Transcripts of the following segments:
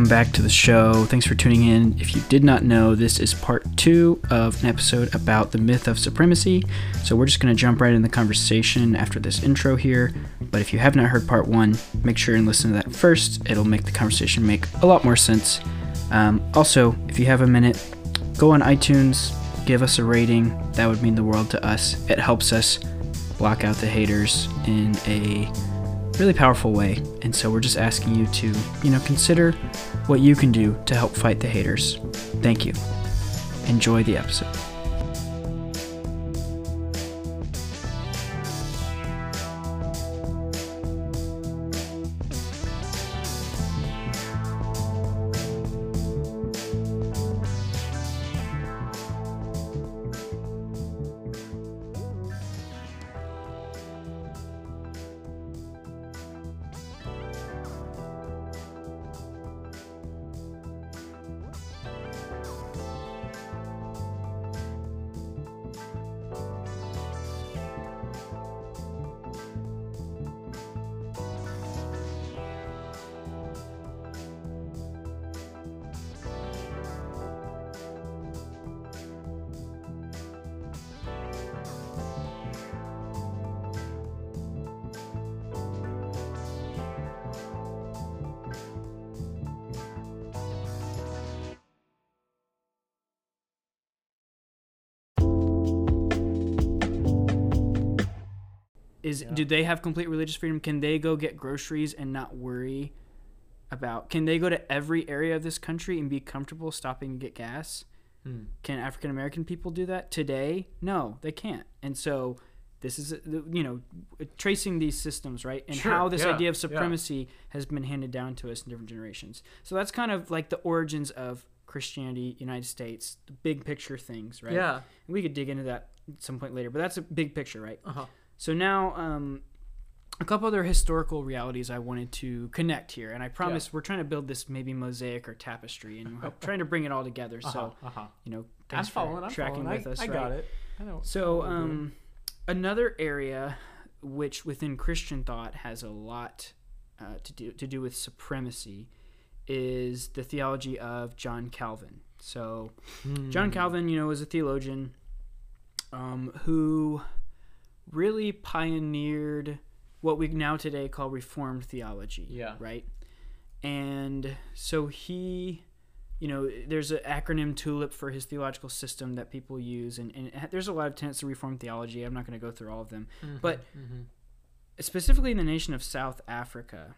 welcome back to the show. Thanks for tuning in. If you did not know, this is part two of an episode about the myth of supremacy. So we're just going to jump right in the conversation after this intro here. But if you have not heard part one, make sure and listen to that first. It'll make the conversation make a lot more sense. Um, also, if you have a minute, go on iTunes, give us a rating. That would mean the world to us. It helps us block out the haters in a really powerful way. And so we're just asking you to, you know, consider what you can do to help fight the haters. Thank you. Enjoy the episode. Is Yeah. do they have complete religious freedom? Can they go get groceries and not worry about? Can they go to every area of this country and be comfortable stopping to get gas? Hmm. Can African American people do that today? No, they can't. And so this is you know tracing these systems right and Sure, how this yeah, idea of yeah. supremacy has been handed down to us in different generations. So that's kind of like the origins of Christianity, United States, the big picture things, right? Yeah. And we could dig into that at some point later, but that's a big picture, right? Uh huh. So now, um, a couple other historical realities I wanted to connect here, and I promise we're trying to build this maybe mosaic or tapestry, and we're trying to bring it all together. So uh huh. you know, I'm following. I'm tracking following. with I, us. I right? got it. I know. So, um, another area which within Christian thought has a lot uh, to do to do with supremacy is the theology of John Calvin. So, John Hmm. Calvin, you know, was a theologian um, who really pioneered what we now today call Reformed theology. Yeah. Right. And so he, you know, there's an acronym TULIP for his theological system that people use, and, and there's a lot of tenets to Reformed theology. I'm not going to go through all of them, but Mhm. specifically in the nation of South Africa,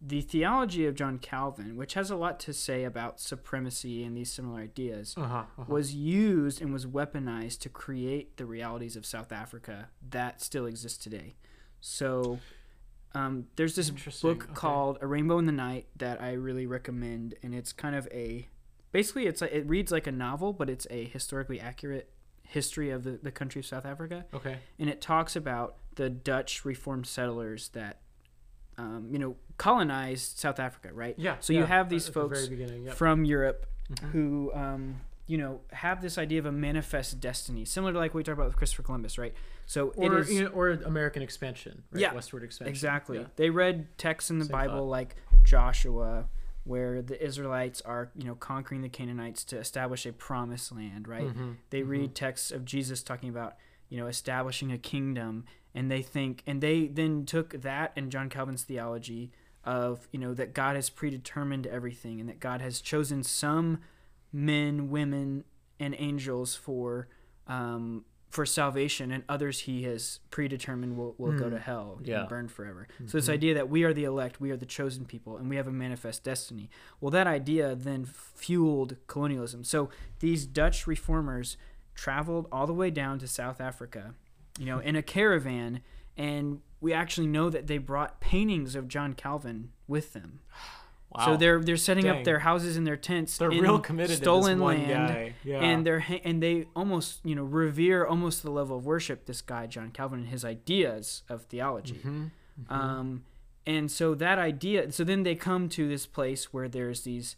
the theology of John Calvin, which has a lot to say about supremacy and these similar ideas, Uh-huh, uh-huh. was used and was weaponized to create the realities of South Africa that still exist today. So um, there's this book okay. called A Rainbow in the Night that I really recommend, and it's kind of a basically it's like, it reads like a novel, but it's a historically accurate history of the, the country of South Africa Okay. and it talks about the Dutch reformed settlers that um, you know colonized South Africa, right? Yeah. So you have these at the folks. Yep. from Europe Mhm. who um, you know have this idea of a manifest destiny, similar to like we talked about with Christopher Columbus, right? So it or is you know, or American expansion. Right? Yeah, Westward expansion. exactly. Yeah. They read texts in the Same Bible thought. like Joshua, where the Israelites are you know conquering the Canaanites to establish a promised land, right? Mhm, They mhm. read texts of Jesus talking about, you know, establishing a kingdom, and they think, and they then took that and John Calvin's theology of, you know, that God has predetermined everything and that God has chosen some men, women, and angels for, um, for salvation, and others he has predetermined will, will go Hmm. to hell Yeah. and burn forever. So this Mhm. idea that we are the elect, we are the chosen people, and we have a manifest destiny. Well, that idea then fueled colonialism. So these Dutch reformers traveled all the way down to South Africa, you know, in a caravan, and we actually know that they brought paintings of John Calvin with them. Wow. So they're they're setting up their houses and their tents they're in real committed stolen to this one land, guy. Yeah. and they're and they almost you know revere almost the level of worship this guy John Calvin and his ideas of theology. Mhm, mhm. Um, and so that idea, so then they come to this place where there's these,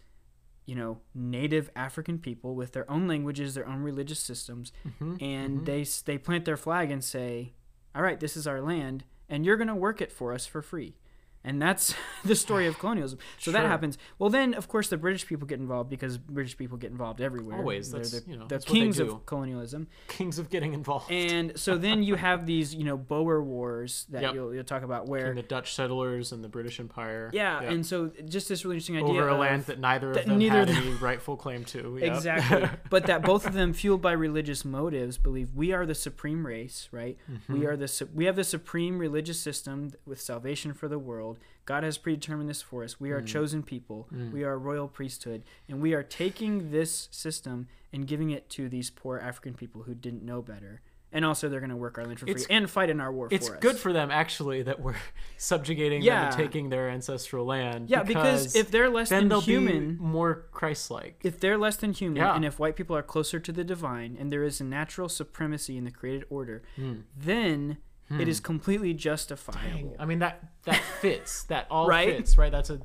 you know, native African people with their own languages, their own religious systems, Mhm, and mhm. they they plant their flag and say, "All right, this is our land, and you're gonna work it for us for free." And that's the story of colonialism. So that happens. Well, then of course the British people get involved because British people get involved everywhere. Always. They're That's, the, you know, the that's what they kings of colonialism. Kings of getting involved. And so then you have these, you know, Boer wars that Yep. you'll, you'll talk about where Between the Dutch settlers and the British Empire. yeah, Yep. and so just this really interesting idea over a land that neither that of them neither had them- any rightful claim to. Yep. Exactly. but that both of them, fueled by religious motives, believe we are the supreme race, right? Mm-hmm. We are the we have the supreme religious system with salvation for the world. God has predetermined this for us. We Mm. are a chosen people. We are a royal priesthood, and we are taking this system and giving it to these poor African people who didn't know better. And also, they're going to work our land for It's- free and fight in our war it's for us. It's good for them actually that we're subjugating them and taking their ancestral land. yeah, because if they're less then than they'll human, be more Christ-like. if they're less than human Yeah. and if white people are closer to the divine and there is a natural supremacy in the created order Hmm. then it is hmm. completely justifiable I mean that that fits. That all Right? fits, right? That's a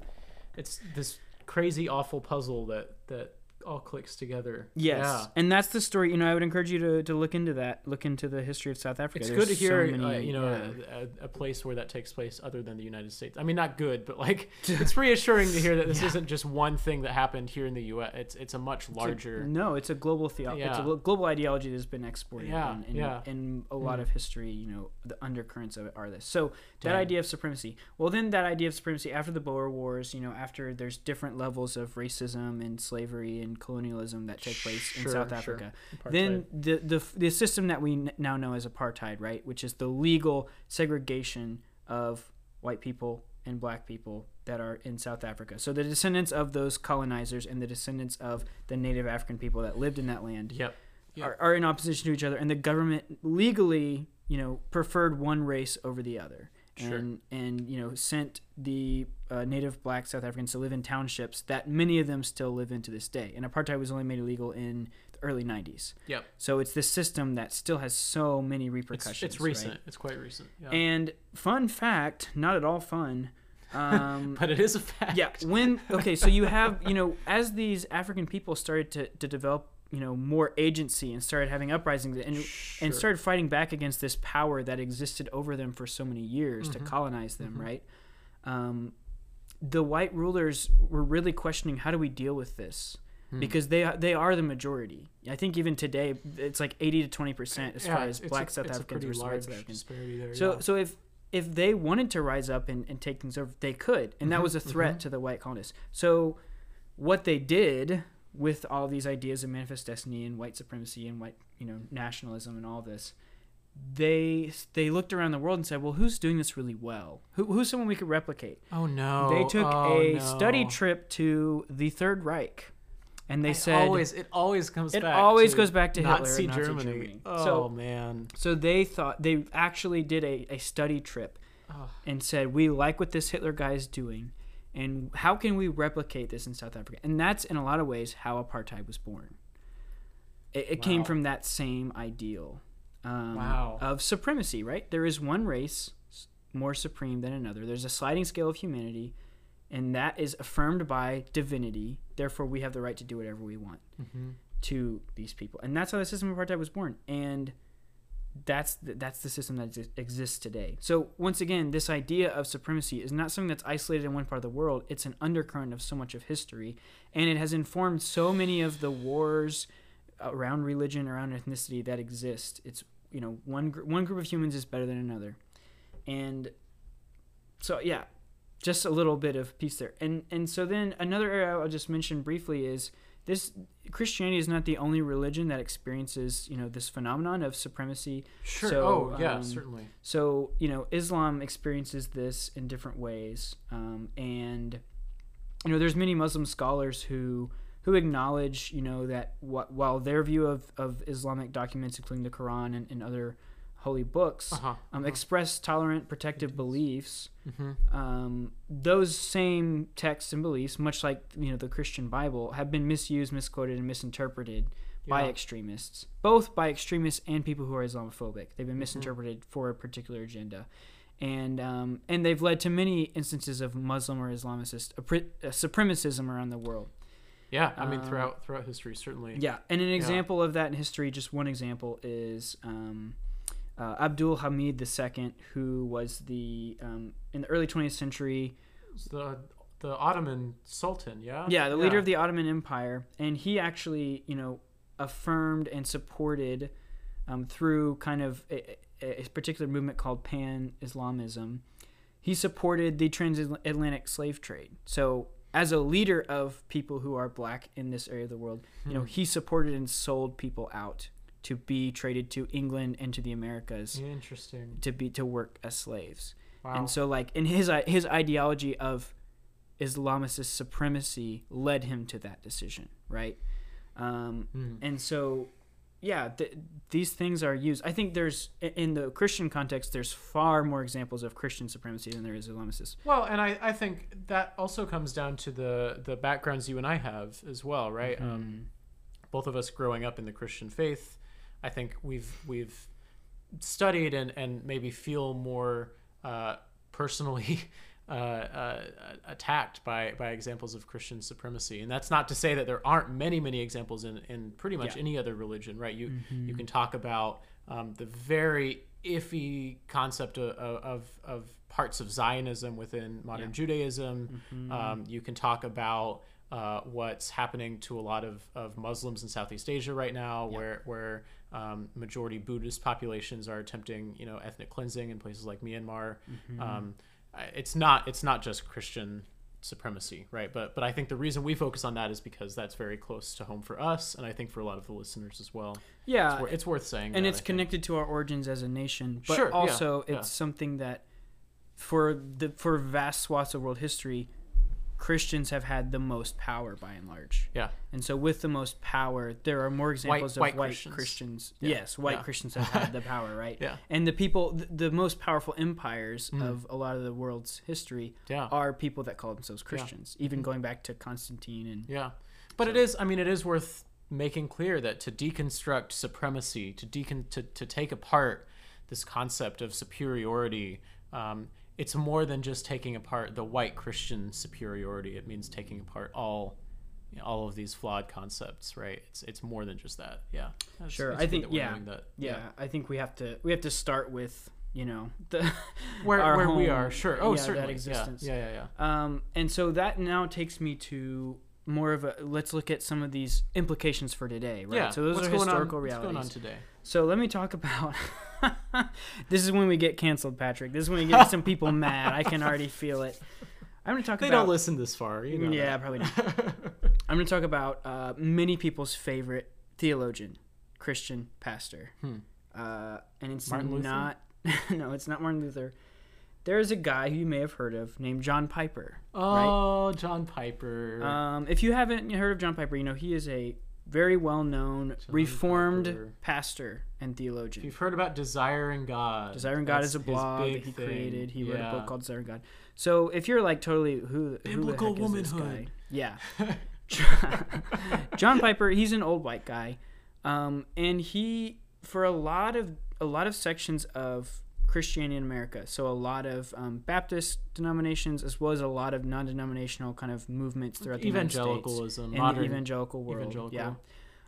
it's this crazy awful puzzle that that all clicks together. yes Yeah. and that's the story you know i would encourage you to, to look into that look into the history of south africa It's There's good to hear, so uh, you know, yeah. a, a, place where that takes place other than the United States. I mean, not good, but like it's reassuring to hear that this isn't just one thing that happened here in the U.S. It's it's a much It's a- larger. no it's a global theo- it's a global ideology that's been exported Yeah, and, and, yeah. and a lot Mm. of history you know the undercurrents of it are this so that Dang. idea of supremacy well then that idea of supremacy after the boer wars you know after there's different levels of racism and slavery and colonialism that take place in south africa Apartheid. then the, the the system that we n- now know as apartheid right which is the legal segregation of white people and black people that are in South Africa. So the descendants of those colonizers and the descendants of the native African people that lived in that land Yep. Yep. are, are in opposition to each other and the government legally, you know, preferred one race over the other. Sure. And and you know sent the uh, native black South Africans to live in townships that many of them still live in to this day. And apartheid was only made illegal in the early '90s. Yep. So it's this system that still has so many repercussions. it's right? recent. It's quite recent. Yeah. And fun fact, not at all fun. Um, but it is a fact. yeah, when okay, so you have you know as these African people started to, to develop you know more agency and started having uprisings and Sure. and started fighting back against this power that existed over them for so many years to colonize them, right? Um, the white rulers were really questioning how do we deal with this because they they are the majority. I think even today it's like eighty to twenty percent as Yeah, far as black a, South Africans versus white large South Africans. disparity there. So yeah. so if if they wanted to rise up and, and take things over, they could, and that Mhm, was a threat to the white colonists. So what they did with all these ideas of manifest destiny and white supremacy and white you know nationalism and all this, they they looked around the world and said, well, who's doing this really well? Who, who's someone we could replicate? oh no, they took oh, a no. study trip to the Third Reich, and they I said always it always comes it back. always goes back to Hitler Nazi and Nazi Germany. Germany. Oh So- man. so they thought they actually did a, a study trip Oh, and said, "We like what this Hitler guy is doing, and how can we replicate this in South Africa?" And that's in a lot of ways how apartheid was born. It, it came from that same ideal um, Wow. of supremacy. Right? There is one race more supreme than another. There's a sliding scale of humanity, and that is affirmed by divinity. Therefore, we have the right to do whatever we want mhm. to these people, and that's how the system of apartheid was born. And that's the, that's the system that exists today. So once again, this idea of supremacy is not something that's isolated in one part of the world. It's an undercurrent of so much of history, and it has informed so many of the wars around religion, around ethnicity that exist. It's you know one gr- one group of humans is better than another, and so yeah, just a little bit of piece there. And and so then another area I'll just mention briefly is this Christianity is not the only religion that experiences, you know, this phenomenon of supremacy. Sure. So, oh yeah, um, certainly. So, you know, Islam experiences this in different ways. Um, and you know, there's many Muslim scholars who who acknowledge, you know, that wh- while their view of, of Islamic documents, including the Quran and, and other holy books, Uh huh. um, express tolerant, protective beliefs, hmm um, those same texts and beliefs, much like you know the Christian Bible, have been misused, misquoted, and misinterpreted by extremists, both by extremists and people who are Islamophobic. They've been misinterpreted for a particular agenda, and um, and they've led to many instances of Muslim or Islamicist uh, supremacism around the world. Yeah. I mean, Um, throughout throughout history, certainly. Yeah, and an example of that in history, just one example is um, uh, Abdul Hamid II, who was the um, in the early 20th century. The the Ottoman Sultan, yeah. Yeah, the leader of the Ottoman Empire, and he actually, you know, affirmed and supported um, through kind of a, a particular movement called Pan Islamism. He supported the transatlantic slave trade. So, as a leader of people who are black in this area of the world, you know, Hmm. he supported and sold people out to be traded to England and to the Americas Interesting. to be to work as slaves. Wow. And so, like in his his ideology of Islamicist supremacy led him to that decision, right? Um, Hmm. and so, yeah, th- these things are used. I think there's in the Christian context, there's far more examples of Christian supremacy than there is Islamicist. Well, and I, I think that also comes down to the the backgrounds you and I have as well, right? Mm-hmm. Um, both of us growing up in the Christian faith, I think we've we've studied and, and maybe feel more uh, personally uh, uh, attacked by, by examples of Christian supremacy. And that's not to say that there aren't many, many examples in, in pretty much Yeah. any other religion, right? You, Mm-hmm. you can talk about um, the very iffy concept of, of, of parts of Zionism within modern Yeah. Judaism. Mm-hmm. Um, you can talk about uh, what's happening to a lot of, of Muslims in Southeast Asia right now, where where um, majority Buddhist populations are attempting you know ethnic cleansing in places like Myanmar. Mm-hmm. Um, it's not it's not just Christian supremacy, right? But but I think the reason we focus on that is because that's very close to home for us, and I think for a lot of the listeners as well. Yeah, It's, wor- it's worth saying, and that, it's I think. connected to our origins as a nation, but Sure, yeah, also it's yeah. something that for the for vast swaths of world history, Christians have had the most power by and large. Yeah, And so, with the most power, there are more examples white of white Christians. Christians. Yeah, Yes, white yeah. Christians have had the power, right? Yeah. And the people, the, the most powerful empires of a lot of the world's history Yeah. are people that call themselves Christians, even going back to Constantine and. Yeah, but it is. I mean, it is worth making clear that to deconstruct supremacy, to decon to, to take apart this concept of superiority, um, it's more than just taking apart the white Christian superiority. It means taking apart all. you know, all of these flawed concepts, right? It's it's more than just that. Yeah. It's- Sure, I think- yeah, that. Yeah, I think we have to we have to start with you know the Where where we are, sure. Oh, yeah, certainly. that existence. Yeah, yeah, yeah. yeah. Um, and so that now takes me to more of a let's look at some of these implications for today, right? Yeah. So those What's are going on- historical What's realities. going on today? So let me talk about. this is when we get canceled, Patrick. This is when we get some people mad. I can already feel it. I'm going to talk about They about. don't listen this far. You know yeah, that. probably not. I'm going to talk about uh, many people's favorite theologian, Christian pastor, Hmm. uh, and it's Martin not. no, it's not Martin Luther. There is a guy who you may have heard of named John Piper. Oh, John Piper. Um, if you haven't heard of John Piper, you know he is a very well-known Reformed Piper. pastor and If theologian. you've heard about Desiring God, Desiring God is a blog that he thing. created. He wrote a book called Desiring God. So if you're like totally who Biblical who the heck is this womanhood. guy? Yeah, John Piper. He's an old white guy, um, and he for a lot of a lot of sections of Christianity in America. So a lot of um, Baptist denominations, as well as a lot of non-denominational kind of movements throughout the United States modern evangelical world. evangelical. Yeah.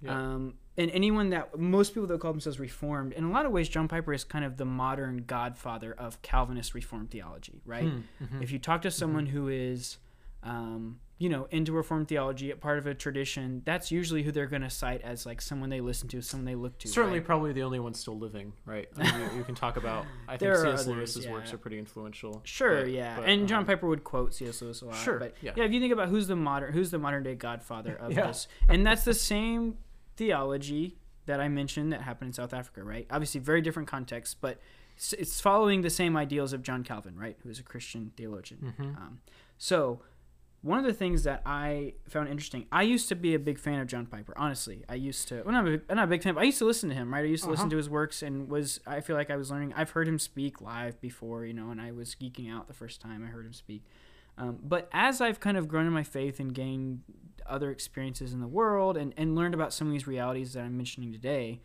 Yeah. Um, and anyone that most people that call themselves reformed, in a lot of ways, John Piper is kind of the modern godfather of Calvinist reformed theology, right? Hmm, mm-hmm. If you talk to someone who is, um, you know, into reformed theology, part of a tradition, that's usually who they're going to cite as like someone they listen to, someone they look to. Certainly, right? probably the only one still living, right? I mean, you, you can talk about. I think C.S. Lewis's yeah. works are pretty influential. Sure, but- yeah, but, and John um, Piper would quote C.S. Lewis a lot. Sure, but yeah. yeah. if you think about who's the modern, who's the modern day godfather of Yeah. this, and that's the same theology that I mentioned that happened in South Africa, right? Obviously, very different context, but it's- it's following the same ideals of John Calvin, right? Who is a Christian theologian. Mm-hmm. Um, so, one of the things that I found interesting, I used to be a big fan of John Piper. Honestly, I used to. Well, not a, not a big fan, but I used to listen to him. Right, I used to listen Uh-huh. to his works, and was I feel like I was learning. I've heard him speak live before, you know, and I was geeking out the first time I heard him speak. Um, but as I've kind of grown in my faith and gained other experiences in the world, and and learned about some of these realities that I'm mentioning today,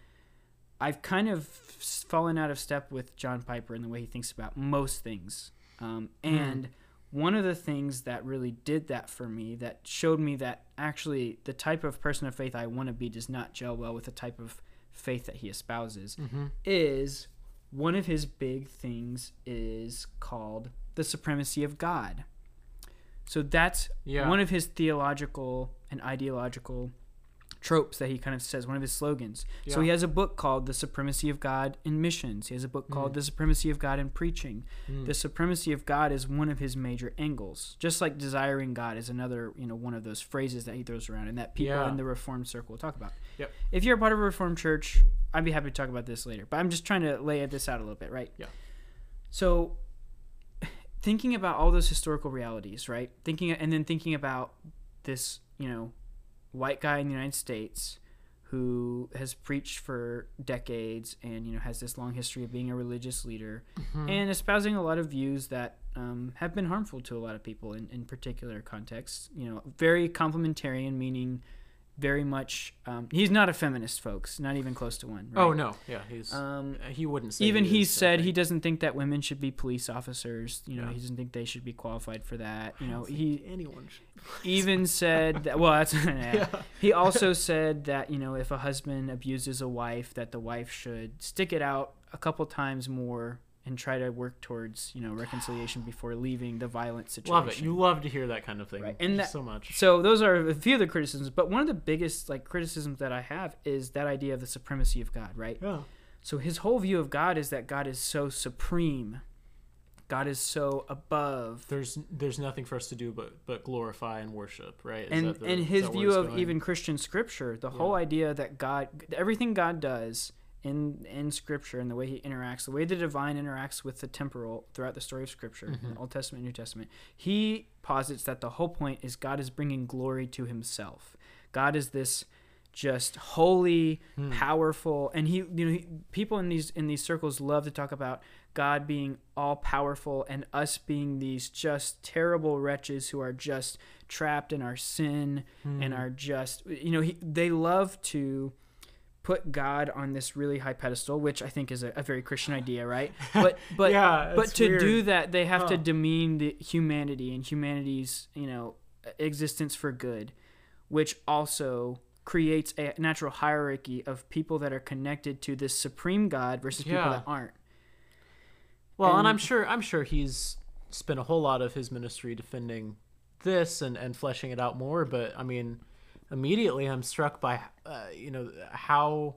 I've kind of fallen out of step with John Piper in the way he thinks about most things. Um, and one of the things that really did that for me, that showed me that actually the type of person of faith I want to be does not gel well with the type of faith that he espouses, Mm-hmm. is one of his big things is called the supremacy of God. So that's Yeah. one of his theological and ideological tropes that he kind of says, one of his slogans. So he has a book called The Supremacy of God in Missions. He has a book Mm. called The Supremacy of God in Preaching. The supremacy of God is one of his major angles. Just like desiring God is another, you know, one of those phrases that he throws around and that people Yeah. in the Reformed circle talk about. Yep. If you're a part of a Reformed church, I'd be happy to talk about this later. But I'm just trying to lay this out a little bit, right? Yeah. So thinking about all those historical realities, right? Thinking and then thinking about this, you know, white guy in the United States who has preached for decades and you know has this long history of being a religious leader and espousing a lot of views that um, have been harmful to a lot of people in, in particular contexts. You know, very complementarian, meaning very much. Um, he's not a feminist, folks. Not even close to one. Right? Oh no, yeah, he's Um, he wouldn't say even he he said he doesn't think that women should be police officers. You know, Yeah. he doesn't think they should be qualified for that. You know, he anyone should. even said that. Well, that's. Yeah. He also said that you know if a husband abuses a wife, that the wife should stick it out a couple times more and try to work towards you know reconciliation before leaving the violent situation. Love it. You love to hear that kind of thing. Right, and that- so much. So those are a few of the criticisms, but one of the biggest like criticisms that I have is that idea of the supremacy of God, right? Yeah. So his whole view of God is that God is so supreme. God is so above. There's there's nothing for us to do but but glorify and worship, right? Is and the- and is his view of going? even Christian scripture, the whole idea that God, everything God does in in scripture and the way he interacts, the way the divine interacts with the temporal throughout the story of scripture, Mm-hmm. the Old Testament, New Testament, he posits that the whole point is God is bringing glory to himself. God is this just holy, Hmm. powerful, and he, you know, he, people in these in these circles love to talk about God being all powerful and us being these just terrible wretches who are just trapped in our sin Hmm. and are just, you know, he, they love to put God on this really high pedestal, which I think is a, a very Christian idea, right? But but Yeah, but to do that, they have to demean the humanity and humanity's you know existence for good, which also creates a natural hierarchy of people that are connected to this supreme God versus people Yeah. that aren't. Well, and, And- I'm sure I'm sure he's spent a whole lot of his ministry defending this and and fleshing it out more. But I mean, immediately I'm struck by uh, you know how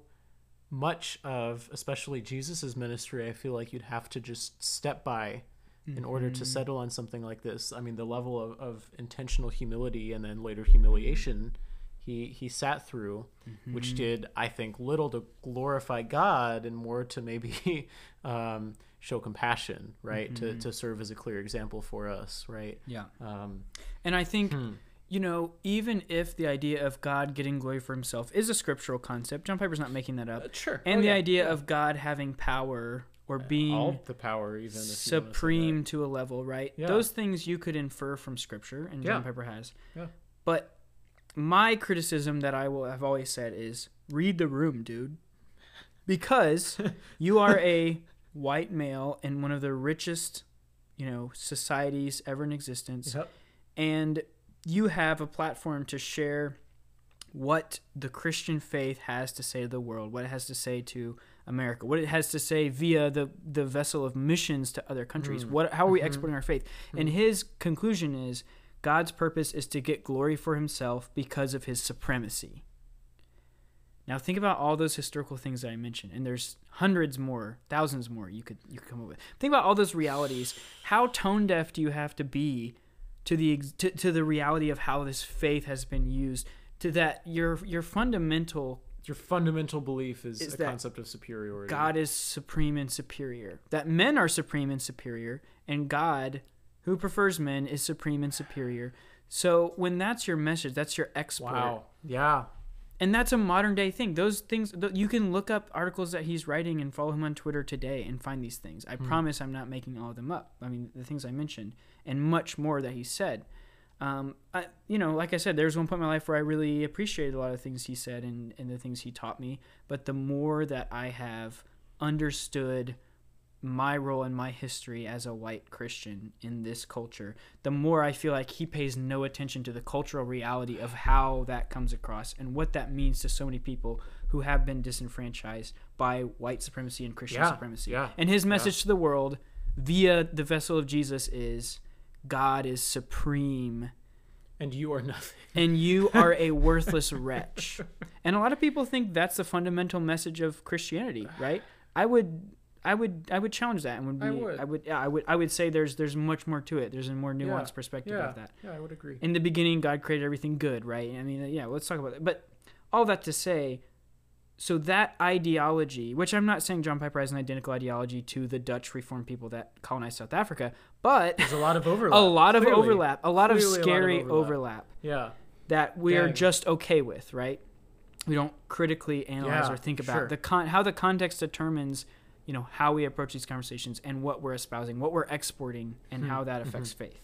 much of especially Jesus's ministry I feel like you'd have to just step by in order to settle on something like this. I mean, the level of, of intentional humility and then later humiliation he he sat through, which did I think little to glorify God and more to maybe um, show compassion, right? To to serve as a clear example for us, right? Yeah. Um, And I think, Hmm. You know, even if the idea of God getting glory for himself is a scriptural concept, John Piper's not making that up. Uh, sure. And oh, the idea of God having power or uh, being all the power, even if you wanna supreme to a level, right? Yeah. Those things you could infer from scripture, and John Yeah. Piper has. Yeah. But my criticism that I will have always said is read the room, dude. Because you are a white male in one of the richest, you know, societies ever in existence Yep. and you have a platform to share what the Christian faith has to say to the world, what it has to say to America, what it has to say via the the vessel of missions to other countries. Mm. What how are we mm-hmm. exporting our faith? And mm. his conclusion is God's purpose is to get glory for himself because of his supremacy. Now think about all those historical things that I mentioned, and there's hundreds more, thousands more you could you could come up with. Think about all those realities. How tone deaf do you have to be to the to, to the reality of how this faith has been used? To that your your fundamental Your fundamental belief is, Is a concept of superiority. God is supreme and superior. That men are supreme and superior, and God, who prefers men, is supreme and superior. So when that's your message, that's your export. Wow. Yeah. and that's a modern day thing those things th- you can look up articles that he's writing and follow him on twitter today and find these things i hmm. promise i'm not making all of them up i mean the things i mentioned and much more that he said um, I, you know like i said there was one point in my life where i really appreciated a lot of things he said and, and the things he taught me but the more that i have understood my role and my history as a white Christian in this culture, the more I feel like he pays no attention to the cultural reality of how that comes across and what that means to so many people who have been disenfranchised by white supremacy and Christian Yeah, supremacy. yeah, And his message to the world via the vessel of Jesus is God is supreme And you are nothing. and you are a worthless wretch. And a lot of people think that's the fundamental message of Christianity, right? I would I would I would challenge that and would be I would. I would yeah, I would I would say there's there's much more to it. There's a more nuanced Yeah, perspective Yeah, of that. yeah, I would agree. In the beginning God created everything good, right? I mean, yeah, let's talk about that. But all that to say so that ideology, which I'm not saying John Piper has an identical ideology to the Dutch reformed people that colonized South Africa, but There's a lot of overlap. a lot of clearly. overlap, a lot of Clearly a lot of scary overlap. overlap Yeah, that we're Dang. just okay with, right? We don't critically analyze Yeah, or think about sure. the con- how the context determines, you know, how we approach these conversations and what we're espousing, what we're exporting, and Hmm, how that affects faith.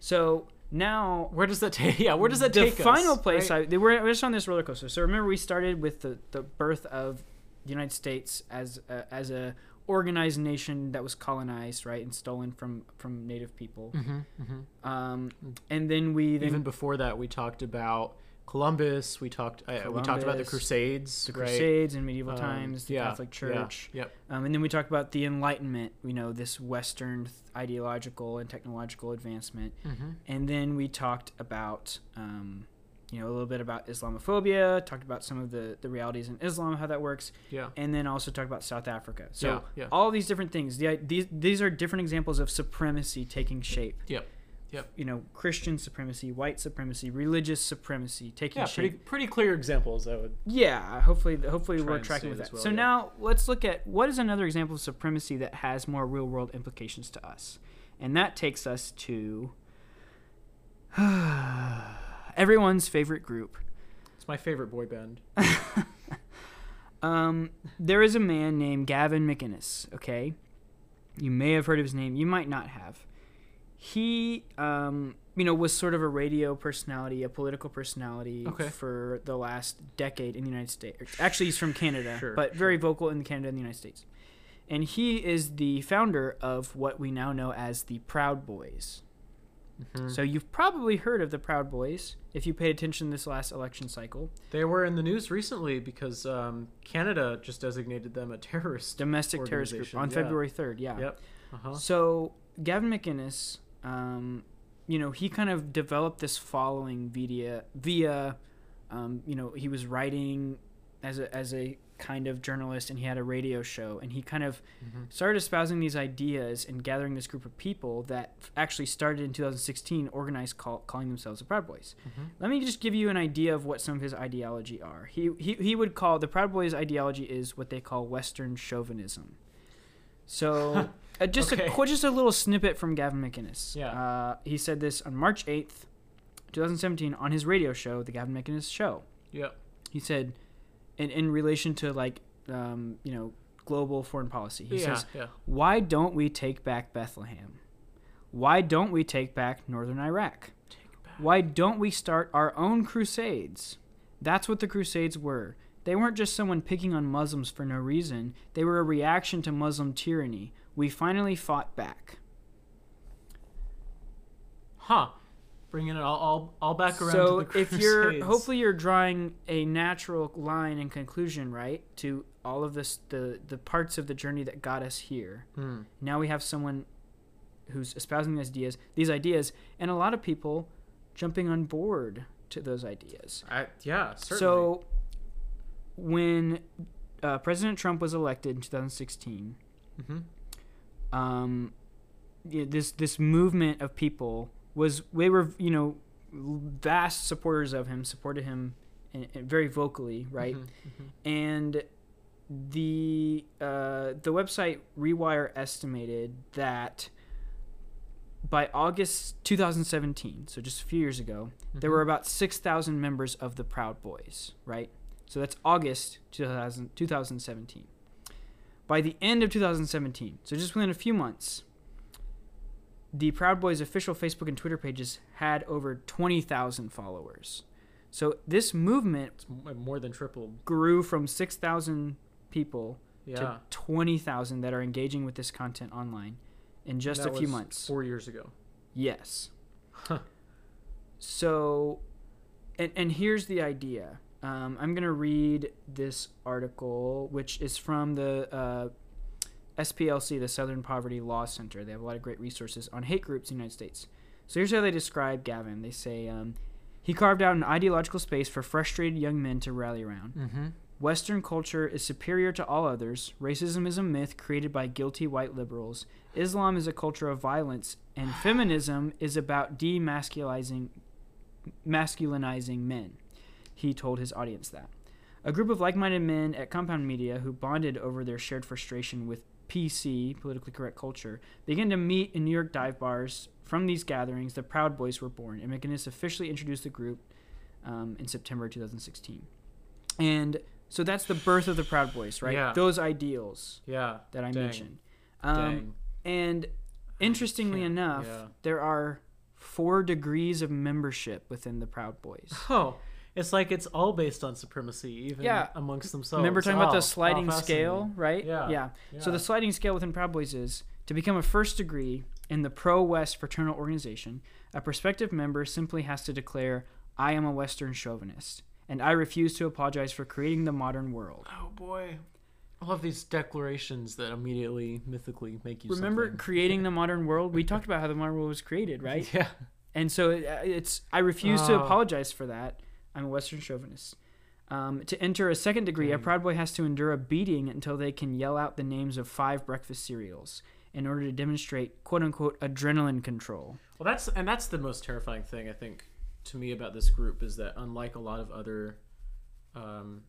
So now, where does that take? Yeah, where does that the take the final us? place, right? I, they were, we're just on this roller coaster. So remember, we started with the, the birth of the United States as a, as a organized nation that was colonized, right, and stolen from from native people. Mhm, mhm. Um, and then we then Even before that, we talked about Columbus. We talked. Uh, we talked about the Crusades. the right? Crusades in medieval Um, times, the yeah, Catholic yeah, Church, Yep. um, and then we talked about the Enlightenment. You know, this Western th- ideological and technological advancement, Mm-hmm. and then we talked about, um, you know, a little bit about Islamophobia. Talked about some of the the realities in Islam, how that works, Yeah. and then also talked about South Africa. So Yeah, yeah. all these different things. The, these these are different examples of supremacy taking shape. Yep. Yep. You know, Christian supremacy, white supremacy, religious supremacy taking Yeah. shape. Pretty pretty clear examples. I would. Yeah, hopefully, hopefully we're tracking with that. well, so yeah. now let's look at what is another example of supremacy that has more real world implications to us, and that takes us to everyone's favorite group. It's my favorite boy band. Um, there is a man named Gavin McInnes. Okay, you may have heard of his name. You might not have. He, um, you know, was sort of a radio personality, a political personality Okay. for the last decade in the United States. Actually, he's from Canada, Sure, but very vocal in Canada and the United States. And he is the founder of what we now know as the Proud Boys. Mhm. So you've probably heard of the Proud Boys if you paid attention this last election cycle. They were in the news recently because um, Canada just designated them a terrorist. Domestic terrorist group on yeah. February 3rd, yeah. Yep. Uh huh. So Gavin McInnes, um, you know, he kind of developed this following via via, um, you know, he was writing as a as a kind of journalist, and he had a radio show, and he kind of Mhm. started espousing these ideas and gathering this group of people that actually started in 2016, organized, call, calling themselves the Proud Boys. Mhm. Let me just give you an idea of what some of his ideology are. He he he would call the Proud Boys' ideology is what they call Western chauvinism. So. Uh, just Okay. a qu- just a little snippet from Gavin McInnes. Yeah. Uh, he said this on March eighth, two thousand seventeen, on his radio show, the Gavin McInnes Show. Yep. He said, in in relation to like, um, you know, global foreign policy. He yeah. says, yeah. "Why don't we take back Bethlehem? Why don't we take back northern Iraq? Back. Why don't we start our own crusades? That's what the crusades were." They weren't just someone picking on Muslims for no reason. They were a reaction to Muslim tyranny. We finally fought back. Huh. Bringing it all, all, all back around so to the if you're hopefully you're drawing a natural line and conclusion right to all of this the the parts of the journey that got us here Hmm. now we have someone who's espousing these ideas these ideas and a lot of people jumping on board to those ideas I, yeah, certainly. so when uh, president trump was elected in 2016 Mhm. Um, this this movement of people was they were you know vast supporters of him, supported him and, and very vocally, right? Mhm, mhm. And the uh, the website Rewire estimated that by August 2017, so just a few years ago, there Mhm. were about 6,000 members of the Proud Boys, right? So that's August 2000, 2017. By the end of 2017, so just within a few months, the Proud Boys official Facebook and Twitter pages had over 20,000 followers. So this movement more than tripled. grew from 6,000 people Yeah. to 20,000 that are engaging with this content online in just That a few was months. Four years ago. Yes. Huh. So, and, and here's the idea. Um, I'm going to read this article, which is from the uh, SPLC, the Southern Poverty Law Center. They have a lot of great resources on hate groups in the United States. So here's how they describe Gavin. They say um, he carved out an ideological space for frustrated young men to rally around. Mm-hmm. Western culture is superior to all others. Racism is a myth created by guilty white liberals. Islam is a culture of violence, and feminism is about demasculizing, masculinizing men. He told his audience that. A group of like-minded men at Compound Media who bonded over their shared frustration with PC, politically correct culture, began to meet in New York dive bars. From these gatherings, the Proud Boys were born, and McInnes officially introduced the group um, in September 2016. And so that's the birth of the Proud Boys, right? Yeah. Those ideals Yeah. that I Dang. mentioned. Um, and interestingly enough, yeah. there are four degrees of membership within the Proud Boys. Oh, it's like it's all based on supremacy, even Yeah. amongst themselves. Remember talking about Oh, the how sliding scale, right? Yeah. yeah. So the sliding scale within Proud Boys is to become a first degree in the pro West fraternal organization, a prospective member simply has to declare, I am a Western chauvinist, and I refuse to apologize for creating the modern world. Oh boy, I love these declarations that immediately mythically make you Remember something. creating the modern world? We talked about how the modern world was created, right? Yeah. And so it, uh, it's I refuse to Oh. apologize for that. I'm a Western chauvinist. Um, to enter a second degree, a Proud Boy has to endure a beating until they can yell out the names of five breakfast cereals in order to demonstrate "quote unquote" adrenaline control. Well, that's and that's the most terrifying thing I think to me about this group is that unlike a lot of other um,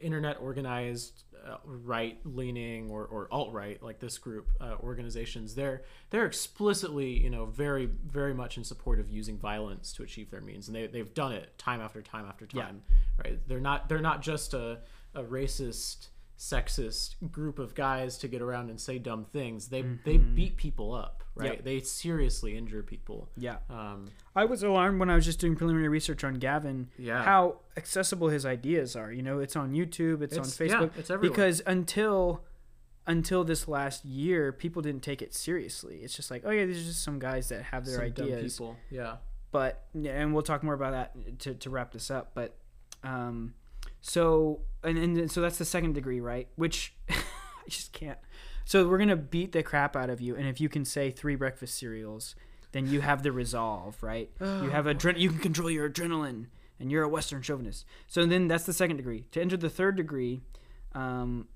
internet organized uh, right leaning or, or alt right like this group uh, organizations, they're they're explicitly you know very very much in support of using violence to achieve their means, and they they've done it time after time after Yeah. time. Right? They're not they're not just a, a racist sexist group of guys to get around and say dumb things. They they beat people up, right? Yep. They seriously injure people. Yeah, Um, I was alarmed when I was just doing preliminary research on Gavin. Yeah. how accessible his ideas are. You know, it's on YouTube, it's, It's- on yeah, Facebook. it's everywhere. Because until until this last year, people didn't take it seriously. It's just like, oh yeah, these are just some guys that have their some ideas. people. Yeah. but and we'll talk more about that to, to wrap this up but um so and, and so that's the second degree right? Which i just can't. So we're gonna beat the crap out of you and if you can say three breakfast cereals then you have the resolve right? You have adren- you can control your adrenaline and you're a western chauvinist. So then that's the second degree. To enter the third degree um,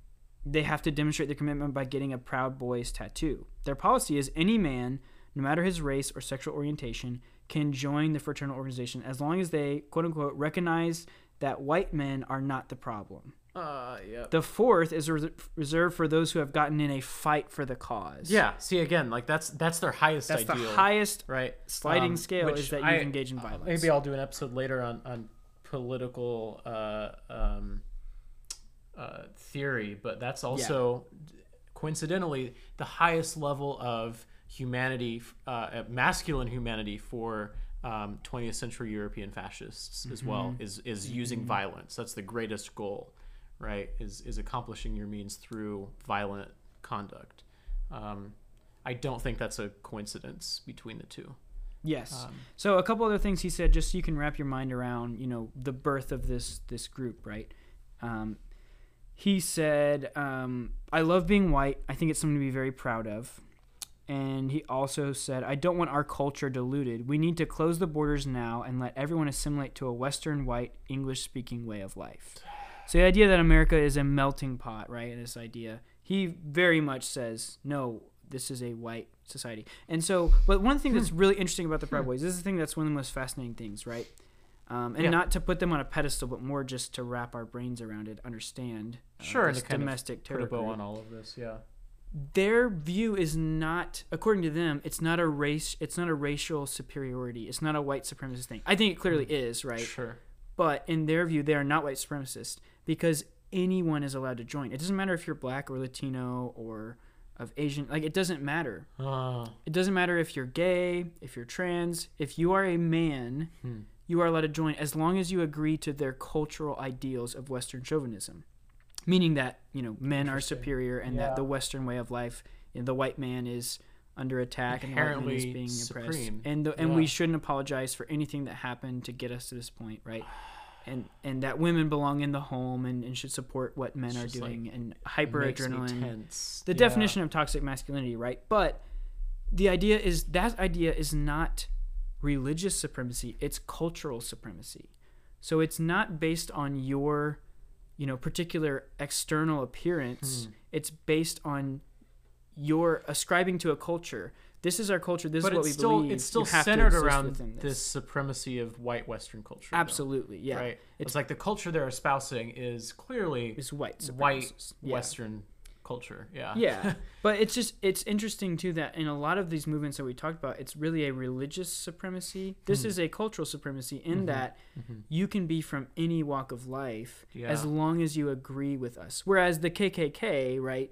they have to demonstrate their commitment by getting a Proud Boys tattoo. Their policy is any man, no matter his race or sexual orientation, can join the fraternal organization as long as they, quote unquote, recognize that white men are not the problem. Uh, yeah. The fourth is res- reserved for those who have gotten in a fight for the cause. yeah. See again, like that's that's their highest That's ideal. the highest right sliding Um, scale is that you I- engage in violence. Maybe I'll do an episode later on on political uh, um, uh, theory, but that's also coincidentally the highest level of humanity, uh, masculine humanity for um, 20th century European fascists as well is is using violence. That's the greatest goal, right? Is is accomplishing your means through violent conduct. Um, I don't think that's a coincidence between the two. Yes. Um, so a couple other things he said, just so you can wrap your mind around, you know, the birth of this this group, right? Um, he said, um, "I love being white. I think it's something to be very proud of." And he also said, "I don't want our culture diluted. We need to close the borders now and let everyone assimilate to a Western white English speaking way of life." So the idea that America is a melting pot, right? And this idea, he very much says, "No, this is a white society." And so, but one thing that's really interesting about the Proud Boys, this is the thing that's one of the most fascinating things, right? Um, and Yeah. not to put them on a pedestal, but more just to wrap our brains around it, understand uh, Sure, this to kind of domestic put a bow territory. on all of this. Yeah. Their view is not, according to them, it's not a race, it's not a racial superiority, it's not a white supremacist thing. I think it clearly is, right? Sure. But in their view, they are not white supremacists because anyone is allowed to join. It doesn't matter if you're black or Latino or of Asian. Like it doesn't matter. Uh, It doesn't matter if you're gay, if you're trans, if you are a man, Hmm. you are allowed to join as long as you agree to their cultural ideals of Western chauvinism. Meaning that you know men are superior and Yeah. that the Western way of life, you know, the white man is under attack and the white man is Inherently being oppressed, and the, and we shouldn't apologize for anything that happened to get us to this point, right? And and that women belong in the home and, and should support what men It's are just, like, doing and It hyper adrenaline the Yeah. definition of toxic masculinity, right? But the idea is that idea is not religious supremacy, it's cultural supremacy. So it's not based on your, you know, particular external appearance. Hmm. It's based on your ascribing to a culture. This is our culture. This but is what we still believe. it's still centered around within this. supremacy of white Western culture. though, Absolutely, yeah. Right. It's, It's- like the culture they're espousing is clearly It's white white. Yeah. Western culture. Yeah. yeah but it's just it's interesting too that in a lot of these movements that we talked about it's really a religious supremacy this Hmm. is a cultural supremacy in Mm-hmm. that you can be from any walk of life as long as you agree with us whereas the kkk right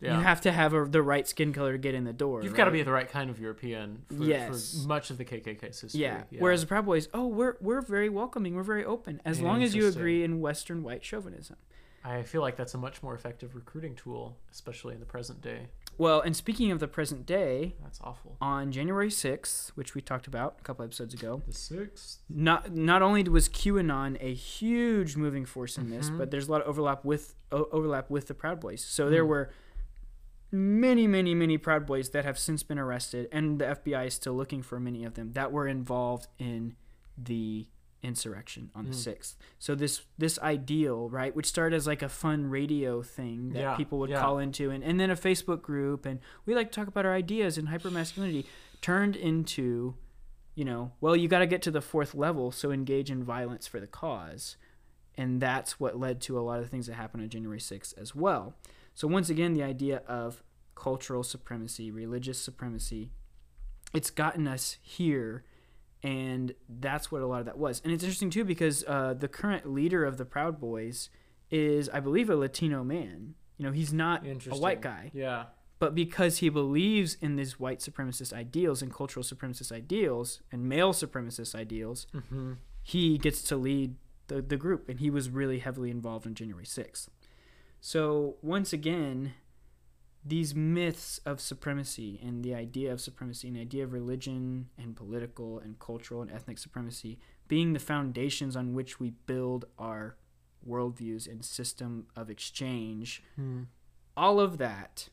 Yeah. you have to have a, the right skin color to get in the door You've got to be the right kind of European for, Yes. for much of the KKK's history. yeah. Whereas the Proud Boys, oh, we're we're very welcoming, we're very open, as long as you agree in Western white chauvinism. I feel like that's a much more effective recruiting tool, especially in the present day. Well, and speaking of the present day, That's awful. on January sixth, which we talked about a couple episodes ago, The sixth. not not only was QAnon a huge moving force in this, Mhm. but there's a lot of overlap with o- overlap with the Proud Boys. So there Hmm. were many, many, many Proud Boys that have since been arrested, and the FBI is still looking for many of them that were involved in the insurrection on the Mm. sixth. So this this ideal, right, which started as like a fun radio thing that Yeah, people would yeah. call into, and, and then a Facebook group, and we like to talk about our ideas and hypermasculinity, turned into you know, well, you got to get to the fourth level, so engage in violence for the cause. And that's what led to a lot of the things that happened on January 6th as well. So, once again, the idea of cultural supremacy, religious supremacy, it's gotten us here. And that's what a lot of that was. And it's interesting, too, because uh, the current leader of the Proud Boys is, I believe, a Latino man. You know, he's not a white guy Yeah. but because he believes in these white supremacist ideals and cultural supremacist ideals and male supremacist ideals, Mm-hmm. he gets to lead the, the group, and he was really heavily involved on January 6th. So, once again, these myths of supremacy and the idea of supremacy and the idea of religion and political and cultural and ethnic supremacy being the foundations on which we build our worldviews and system of exchange Hmm. all of that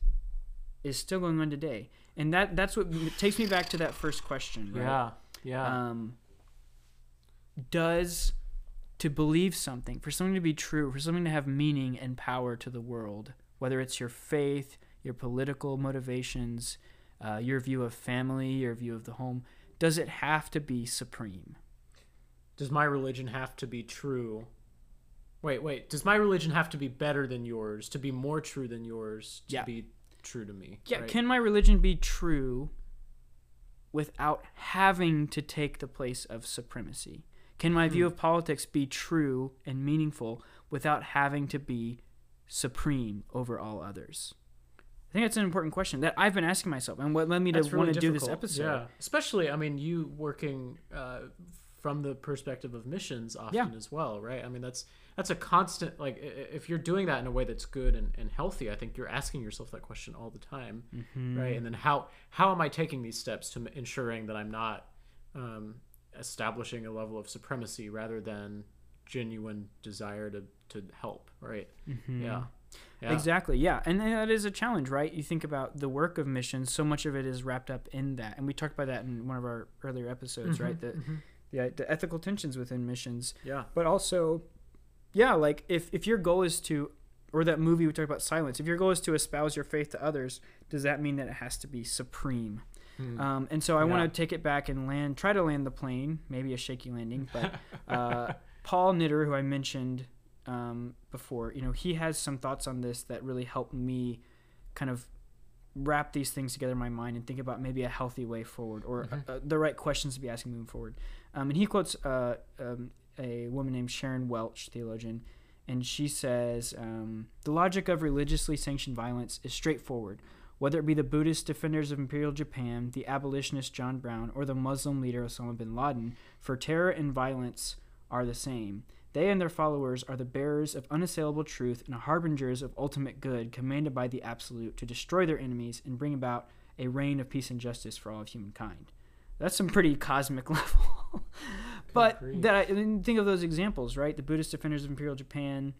is still going on today and that that's what takes me back to that first question right Yeah. Yeah. um does to believe something for something to be true for something to have meaning and power to the world whether it's your faith your political motivations uh, your view of family your view of the home does it have to be supreme Does my religion have to be true? Wait, wait. Does my religion have to be better than yours? To be more true than yours? To Yeah. be true to me? yeah right? can my religion be true without having to take the place of supremacy can my view Hmm. of politics be true and meaningful without having to be supreme over all others think that's an important question that i've been asking myself and what led me to That's want to do this episode Yeah, especially I mean you working uh, from the perspective of missions often Yeah. as well, right? I mean that's that's a constant like if you're doing that in a way that's good and, and healthy, I think you're asking yourself that question all the time, Mm-hmm. right? And then how how am I taking these steps to ensuring that I'm not um, establishing a level of supremacy rather than genuine desire to to help, right? Mm-hmm. Yeah. Yeah. Exactly. Yeah, and that is a challenge, right? You think about the work of missions; so much of it is wrapped up in that, and we talked about that in one of our earlier episodes, right? The, mhm. the the ethical tensions within missions, Yeah. but also, yeah, like if if your goal is to, or that movie we talked about, silence. If your goal is to espouse your faith to others, does that mean that it has to be supreme? Hmm. Um, and so I Yeah. want to take it back and land, try to land the plane, maybe a shaky landing, but uh, Paul Knitter, who I mentioned um, before, you know, he has some thoughts on this that really helped me kind of wrap these things together in my mind and think about maybe a healthy way forward or Mhm. uh, the right questions to be asking moving forward. Um, and he quotes uh, um, a woman named Sharon Welch, theologian, and she says um, the logic of religiously sanctioned violence is straightforward. Whether it be the Buddhist defenders of Imperial Japan, the abolitionist John Brown, or the Muslim leader Osama bin Laden, for terror and violence are the same. They and their followers are the bearers of unassailable truth and harbingers of ultimate good, commanded by the Absolute to destroy their enemies and bring about a reign of peace and justice for all of humankind. That's some pretty cosmic level. but that I, think of those examples, right? The Buddhist defenders of imperial Japan,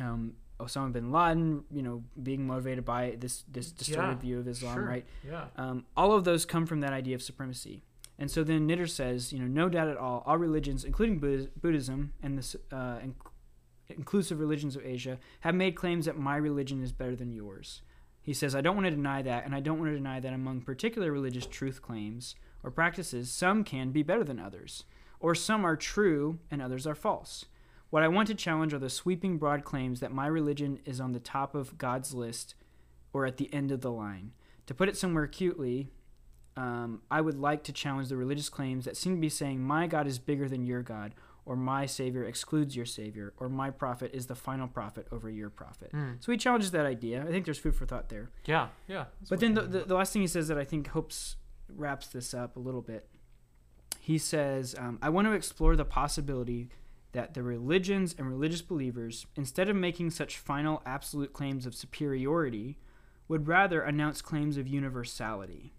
um, Osama bin Laden, you know, being motivated by this this distorted Yeah, view of Islam, sure. right? Yeah. Um, all of those come from that idea of supremacy. And so then Knitter says, you know, no doubt at all, all religions, including Buddhism and the uh, inc- inclusive religions of Asia, have made claims that my religion is better than yours. He says, I don't want to deny that, and I don't want to deny that among particular religious truth claims or practices, some can be better than others, or some are true and others are false. What I want to challenge are the sweeping broad claims that my religion is on the top of God's list or at the end of the line. To put it somewhere acutely, um, I would like to challenge the religious claims that seem to be saying, My God is bigger than your God, or my Savior excludes your Savior, or my prophet is the final prophet over your prophet. Mm. So he challenges that idea. I think there's food for thought there. Yeah. Yeah. But then the, the, the last thing he says that I think hopes wraps this up a little bit. He says, um, I want to explore the possibility that the religions and religious believers, instead of making such final absolute claims of superiority, would rather announce claims of universality.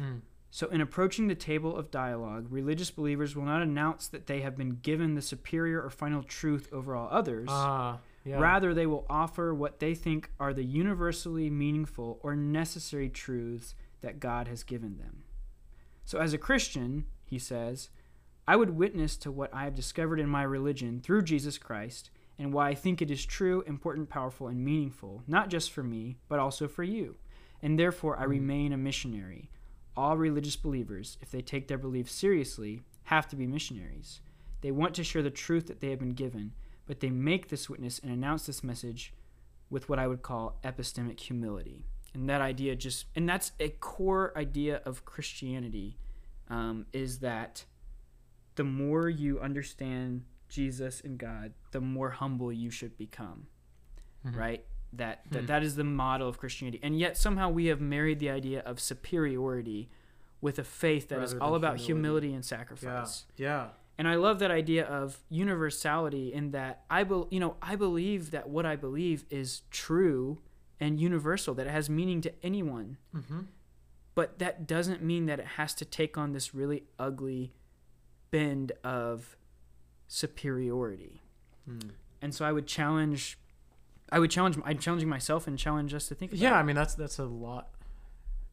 Mm. So, in approaching the table of dialogue, religious believers will not announce that they have been given the superior or final truth over all others. Ah. yeah. Rather, they will offer what they think are the universally meaningful or necessary truths that God has given them. So, as a Christian, he says, I would witness to what I have discovered in my religion through Jesus Christ and why I think it is true, important, powerful, and meaningful, not just for me, but also for you. And therefore, I remain a missionary. All religious believers, if they take their beliefs seriously, have to be missionaries. They want to share the truth that they have been given, but they make this witness and announce this message with what I would call epistemic humility. And that idea just, and that's a core idea of Christianity, um, is that the more you understand Jesus and God, the more humble you should become, Mhm. right? That, that Hmm. that is the model of Christianity, and yet somehow we have married the idea of superiority with a faith that is Rather all about humility. humility and sacrifice. Yeah. And I love that idea of universality in that I bel you know, I believe that what I believe is true and universal, that it has meaning to anyone. Mm-hmm. But that doesn't mean that it has to take on this really ugly bend of superiority. Mm. And so I would challenge I would challenge I'm challenging myself and challenge us to think about Yeah, I mean that's that's a lot.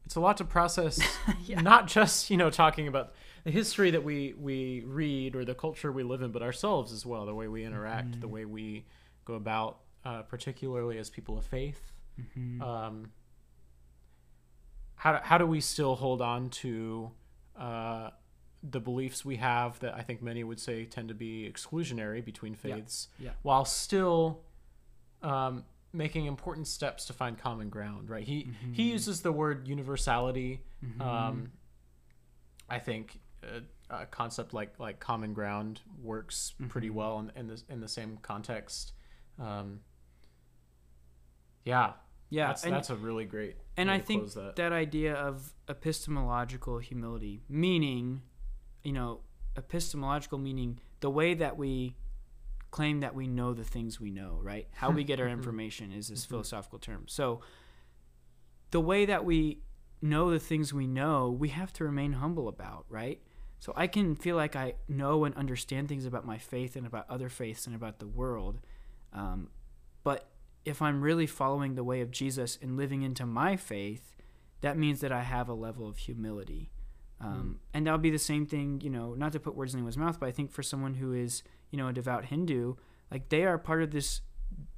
It's a lot to process. Yeah. Not just you know talking about the history that we we read or the culture we live in, but ourselves as well. The way we interact, Mm-hmm. the way we go about, uh, particularly as people of faith. Mhm. Um, how do, how do we still hold on to uh, the beliefs we have that I think many would say tend to be exclusionary between Yeah. faiths, Yeah. while still um, making important steps to find common ground? Right. He Mm-hmm. he uses the word universality. Um, I think a, a concept like like common ground works pretty Mm-hmm. well in, in the in the same context. Um, yeah, yeah, that's and- that's a really great. and I think that. that. idea of epistemological humility, meaning, you know, epistemological meaning the way that we claim that we know the things we know, right? How we get our information is this philosophical term. So, the way that we know the things we know, we have to remain humble about, right? So I can feel like I know and understand things about my faith and about other faiths and about the world, um, but if I'm really following the way of Jesus and living into my faith, that means that I have a level of humility. Um, And that'll be the same thing, you know, not to put words in anyone's mouth, but I think for someone who is, you know, a devout Hindu, like they are part of this,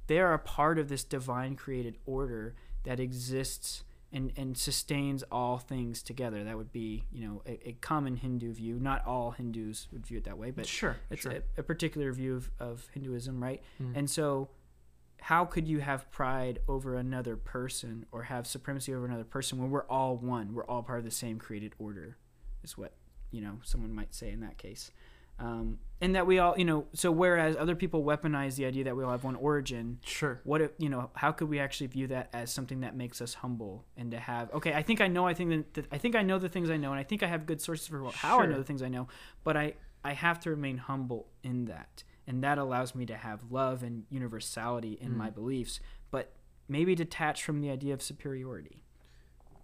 they are a part of this divine created order that exists and, and sustains all things together. That would be, you know, a, a common Hindu view. Not all Hindus would view it that way, but sure, it's sure. a, a particular view of, of Hinduism, right? Mm. And so, how could you have pride over another person or have supremacy over another person when we're all one? We're all part of the same created order, is what you know someone might say in that case. Um, and that we all, you know, so whereas other people weaponize the idea that we all have one origin, sure. what if you know how could we actually view that as something that makes us humble and to have okay i think i know i think that, i think i know the things i know and i think i have good sources for how i know the things i know but i i have to remain humble in that and that allows me to have love and universality in Hmm. my beliefs, but maybe detached from the idea of superiority.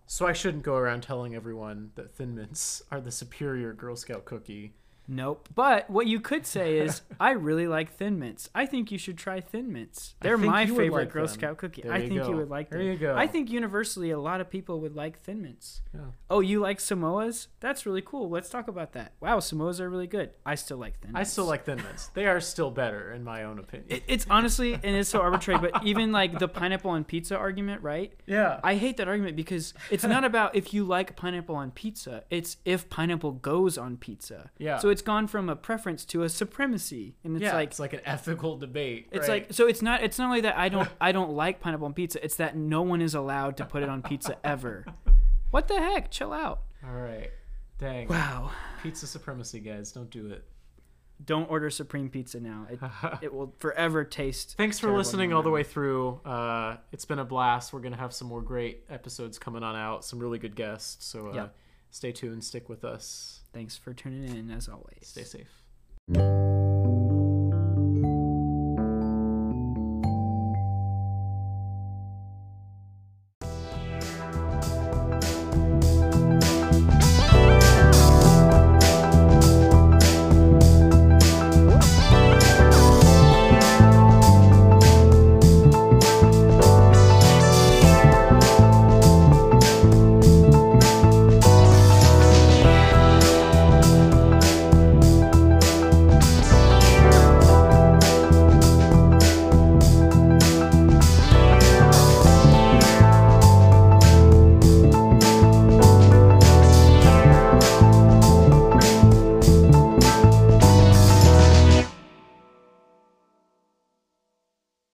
So I shouldn't go around telling everyone that Thin Mints are the superior Girl Scout cookie. Nope. But what you could say is, I really like Thin Mints. I think you should try Thin Mints. They're my favorite like Girl them. Scout cookie. There I think go. you would like them. There you go. I think universally a lot of people would like Thin Mints. Yeah. Oh, you like Samoas? That's really cool. Let's talk about that. Wow, Samoas are really good. I still like Thin I still like Thin Mints. They are still better, in my own opinion. It, it's honestly, and it's so arbitrary, but even like the pineapple on pizza argument, right? yeah. I hate that argument because it's not about if you like pineapple on pizza. It's if pineapple goes on pizza. Yeah. So it's gone from a preference to a supremacy, and it's yeah, like it's like an ethical debate. it's right? like so it's not it's not only that I don't I don't like pineapple on pizza. It's that no one is allowed to put it on pizza ever. What the heck? Chill out. All right. Dang. Wow. Pizza supremacy, guys. Don't do it. Don't order supreme pizza now. It, it will forever taste. Thanks for listening all the way through. Uh, it's been a blast. We're going to have some more great episodes coming on out, some really good guests. So uh, Yep. stay tuned, stick with us, Thanks for tuning in as always. stay safe.